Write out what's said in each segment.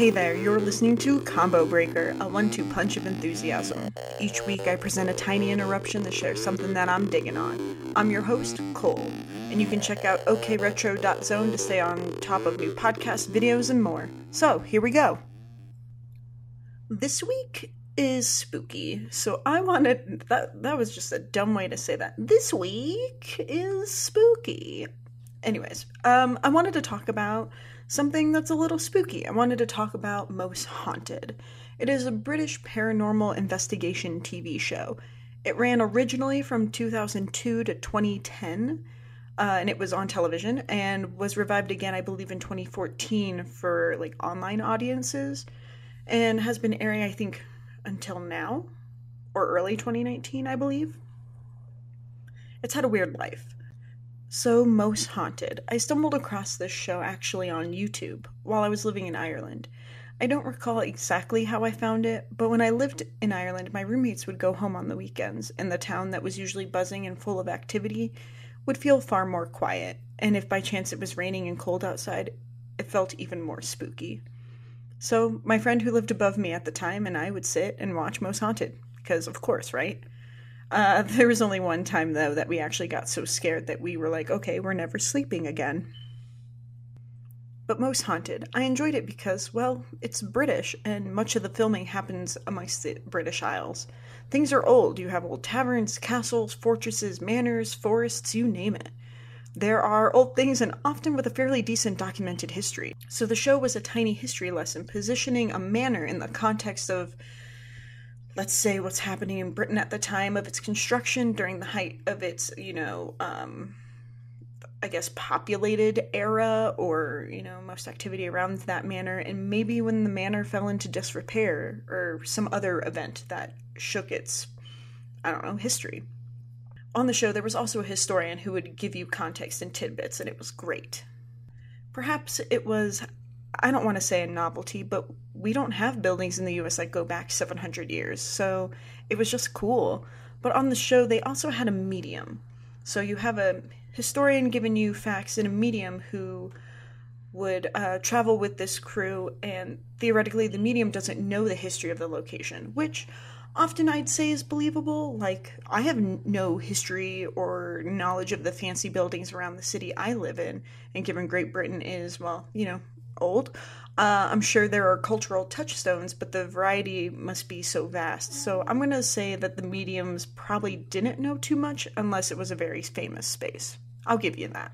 Hey there, you're listening to Combo Breaker, a one two punch of enthusiasm. Each week I present a tiny interruption that shares something that I'm digging on. I'm your host, Cole, and you can check out okretro.zone to stay on top of new podcasts, videos, and more. So, here we go. This week is spooky, so I wanted that that was just a dumb way to say that. This week is spooky. Anyways, um I wanted to talk about something that's a little spooky. I wanted to talk about Most Haunted. It is a British paranormal investigation TV show. It ran originally from 2002 to 2010, uh, and it was on television, and was revived again, I believe, in 2014 for like online audiences, and has been airing, I think, until now, or early 2019, I believe. It's had a weird life. So, Most Haunted. I stumbled across this show actually on YouTube while I was living in Ireland. I don't recall exactly how I found it, but when I lived in Ireland, my roommates would go home on the weekends, and the town that was usually buzzing and full of activity would feel far more quiet. And if by chance it was raining and cold outside, it felt even more spooky. So, my friend who lived above me at the time and I would sit and watch Most Haunted, because of course, right? Uh, there was only one time though that we actually got so scared that we were like, okay, we're never sleeping again. But Most Haunted, I enjoyed it because, well, it's British and much of the filming happens amongst the British Isles. Things are old. You have old taverns, castles, fortresses, manors, forests, you name it. There are old things and often with a fairly decent documented history. So the show was a tiny history lesson positioning a manor in the context of let's say what's happening in Britain at the time of its construction during the height of its, you know, um, I guess populated era or, you know, most activity around that manor, and maybe when the manor fell into disrepair or some other event that shook its, I don't know, history. On the show, there was also a historian who would give you context and tidbits, and it was great. Perhaps it was I don't want to say a novelty, but we don't have buildings in the US that go back 700 years. So it was just cool. But on the show, they also had a medium. So you have a historian giving you facts and a medium who would uh, travel with this crew, and theoretically, the medium doesn't know the history of the location, which often I'd say is believable. Like, I have no history or knowledge of the fancy buildings around the city I live in, and given Great Britain is, well, you know, old. Uh, I'm sure there are cultural touchstones, but the variety must be so vast. So I'm going to say that the mediums probably didn't know too much unless it was a very famous space. I'll give you that.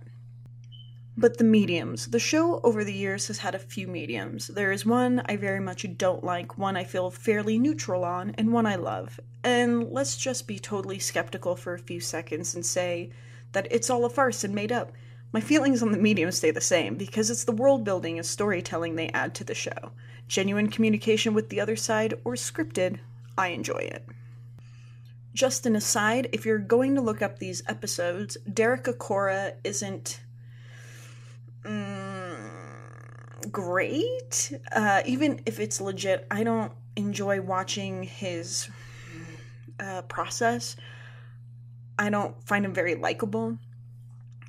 But the mediums. The show over the years has had a few mediums. There is one I very much don't like, one I feel fairly neutral on, and one I love. And let's just be totally skeptical for a few seconds and say that it's all a farce and made up. My feelings on the medium stay the same because it's the world building and storytelling they add to the show. Genuine communication with the other side or scripted, I enjoy it. Just an aside, if you're going to look up these episodes, Derek Acorah isn't mm, great. Uh, even if it's legit, I don't enjoy watching his uh, process. I don't find him very likable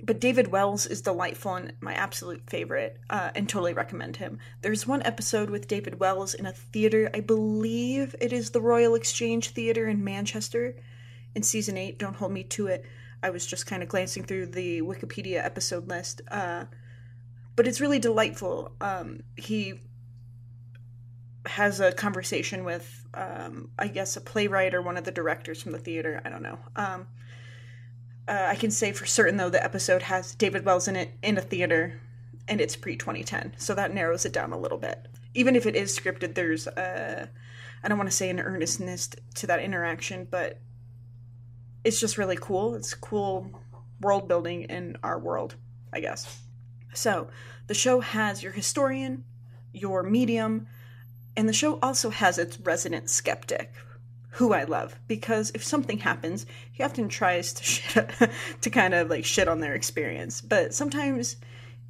but David Wells is delightful and my absolute favorite, uh, and totally recommend him. There's one episode with David Wells in a theater, I believe it is the Royal Exchange Theater in Manchester, in season eight. Don't hold me to it. I was just kind of glancing through the Wikipedia episode list, uh, but it's really delightful. Um, he has a conversation with, um, I guess, a playwright or one of the directors from the theater. I don't know. Um, uh, I can say for certain though the episode has David Wells in it in a theater, and it's pre 2010, so that narrows it down a little bit. Even if it is scripted, there's a I don't want to say an earnestness to that interaction, but it's just really cool. It's cool world building in our world, I guess. So the show has your historian, your medium, and the show also has its resident skeptic, who I love because if something happens, he often tries to shit, to kind of like shit on their experience. But sometimes,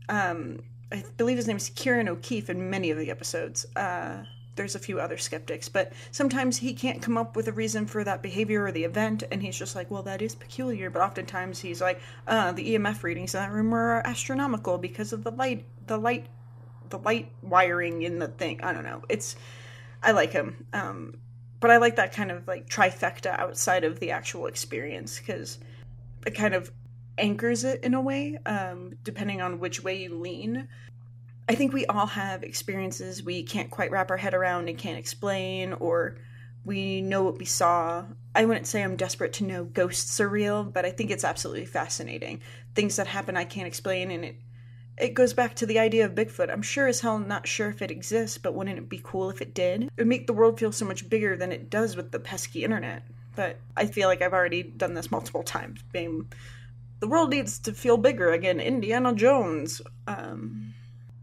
um, I believe his name is Ciarán O'Keeffe in many of the episodes. Uh, there's a few other skeptics, but sometimes he can't come up with a reason for that behavior or the event, and he's just like, well, that is peculiar. But oftentimes he's like, uh, the EMF readings in that room were astronomical because of the light, the light the light wiring in the thing. I don't know. It's I like him. Um, but I like that kind of like trifecta outside of the actual experience because it kind of anchors it in a way, um, depending on which way you lean. I think we all have experiences we can't quite wrap our head around and can't explain, or we know what we saw. I wouldn't say I'm desperate to know ghosts are real, but I think it's absolutely fascinating. Things that happen I can't explain, and it it goes back to the idea of Bigfoot. I'm sure as hell not sure if it exists, but wouldn't it be cool if it did? It would make the world feel so much bigger than it does with the pesky internet. But I feel like I've already done this multiple times. Being the world needs to feel bigger again. Indiana Jones. Um,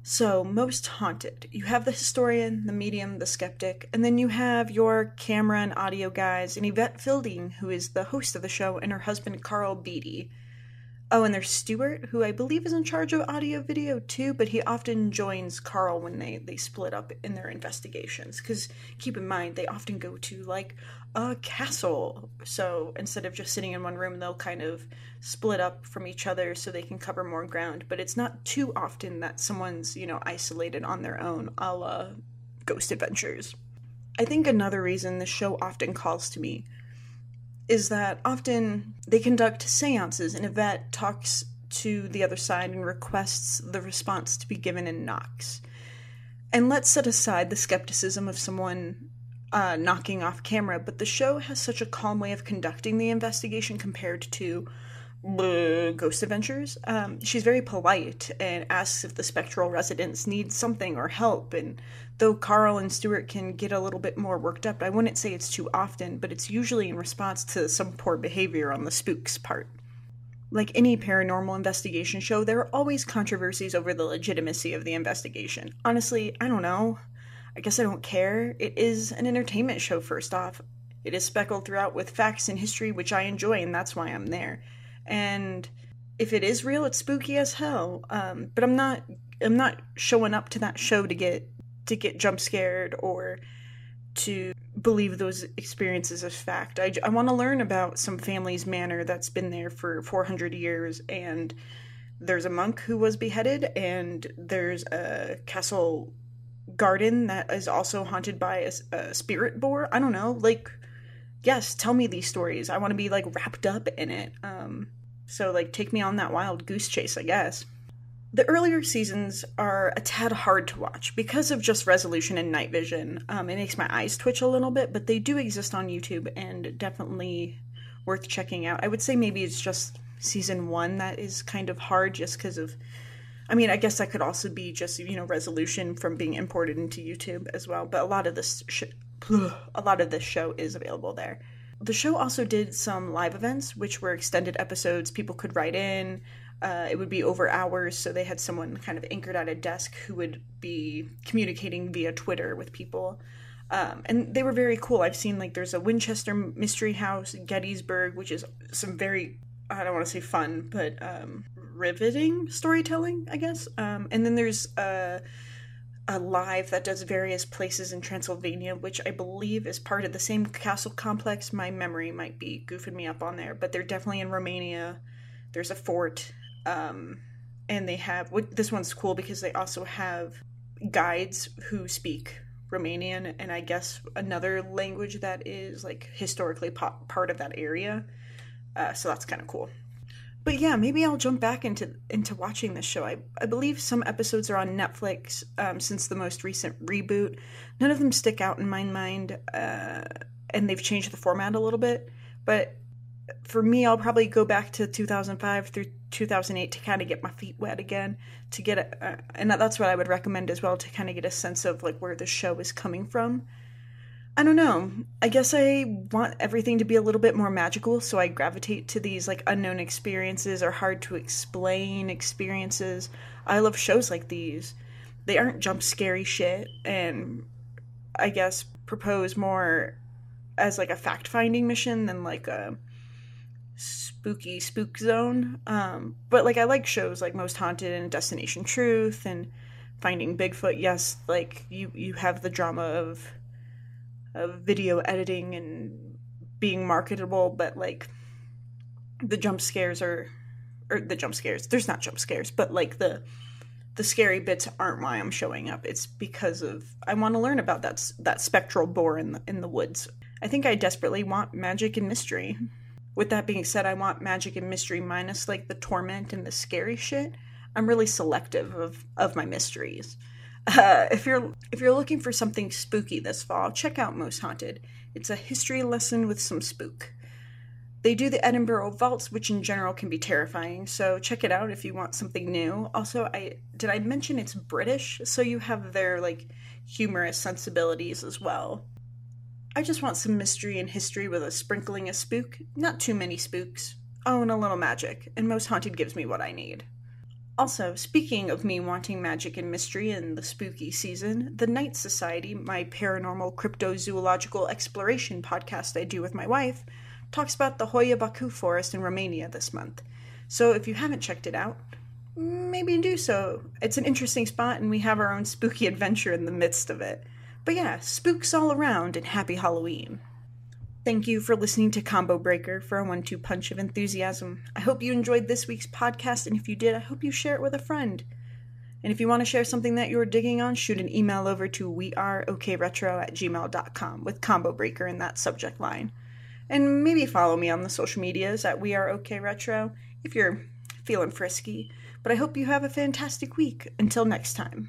so, most haunted. You have the historian, the medium, the skeptic, and then you have your camera and audio guys, and Yvette Fielding, who is the host of the show, and her husband Karl Beattie. Oh, and there's Stuart, who I believe is in charge of audio video too, but he often joins Karl when they, they split up in their investigations. Because keep in mind, they often go to like a castle. So instead of just sitting in one room, they'll kind of split up from each other so they can cover more ground. But it's not too often that someone's, you know, isolated on their own, a la Ghost Adventures. I think another reason the show often calls to me is that often they conduct seances and Yvette talks to the other side and requests the response to be given in knocks. And let's set aside the skepticism of someone uh, knocking off camera, but the show has such a calm way of conducting the investigation compared to Ghost Adventures. Um, she's very polite and asks if the spectral residents need something or help. And though Karl and Stuart can get a little bit more worked up, I wouldn't say it's too often, but it's usually in response to some poor behavior on the spook's part. Like any paranormal investigation show, there are always controversies over the legitimacy of the investigation. Honestly, I don't know. I guess I don't care. It is an entertainment show, first off. It is speckled throughout with facts and history, which I enjoy, and that's why I'm there and if it is real, it's spooky as hell. Um, but I'm not I'm not showing up to that show to get to get jump scared or to believe those experiences as fact. I, I want to learn about some family's manor that's been there for 400 years and there's a monk who was beheaded and there's a castle garden that is also haunted by a, a spirit boar. I don't know, like yes, tell me these stories. I want to be like wrapped up in it. Um, so like take me on that wild goose chase, I guess. The earlier seasons are a tad hard to watch because of just resolution and night vision. Um, it makes my eyes twitch a little bit, but they do exist on YouTube and definitely worth checking out. I would say maybe it's just season one that is kind of hard just because of. I mean, I guess that could also be just you know resolution from being imported into YouTube as well. But a lot of this a lot of this show is available there. The show also did some live events, which were extended episodes. People could write in. Uh, it would be over hours, so they had someone kind of anchored at a desk who would be communicating via Twitter with people. Um, and they were very cool. I've seen like there's a Winchester Mystery House, Gettysburg, which is some very I don't want to say fun, but um, riveting storytelling, I guess. Um, and then there's uh, a live that does various places in Transylvania, which I believe is part of the same castle complex. My memory might be goofing me up on there, but they're definitely in Romania. There's a fort, um, and they have this one's cool because they also have guides who speak Romanian and I guess another language that is like historically part of that area. Uh, so that's kind of cool but yeah, maybe I'll jump back into into watching this show. I, I believe some episodes are on Netflix um, since the most recent reboot. None of them stick out in my mind, uh, and they've changed the format a little bit. But for me, I'll probably go back to 2005 through 2008 to kind of get my feet wet again. To get a, uh, and that's what I would recommend as well to kind of get a sense of like where the show is coming from. I don't know. I guess I want everything to be a little bit more magical, so I gravitate to these like unknown experiences or hard to explain experiences. I love shows like these. They aren't jump scary shit and I guess propose more as like a fact finding mission than like a spooky spook zone. Um, but like I like shows like Most Haunted and Destination Truth and Finding Bigfoot. Yes, like you you have the drama of of video editing and being marketable, but like the jump scares are or the jump scares. There's not jump scares, but like the the scary bits aren't why I'm showing up. It's because of I want to learn about that that spectral boar in the, in the woods. I think I desperately want magic and mystery. With that being said, I want magic and mystery minus like the torment and the scary shit. I'm really selective of of my mysteries. Uh, if you're if you're looking for something spooky this fall, check out Most Haunted. It's a history lesson with some spook. They do the Edinburgh Vaults, which in general can be terrifying, so check it out if you want something new. Also, I did I mention it's British, so you have their like humorous sensibilities as well. I just want some mystery and history with a sprinkling of spook, not too many spooks. Oh, and a little magic, and Most Haunted gives me what I need. Also, speaking of me wanting magic and mystery in the spooky season, the Night Society, my paranormal cryptozoological exploration podcast I do with my wife, talks about the Hoia Baciu forest in Romania this month. So if you haven't checked it out, maybe do so. It's an interesting spot and we have our own spooky adventure in the midst of it. But yeah, spooks all around and happy Halloween. Thank you for listening to Combo Breaker for a one two punch of enthusiasm. I hope you enjoyed this week's podcast, and if you did, I hope you share it with a friend. And if you want to share something that you're digging on, shoot an email over to weareokretro at gmail.com with Combo Breaker in that subject line. And maybe follow me on the social medias at We Are OK Retro if you're feeling frisky. But I hope you have a fantastic week. Until next time.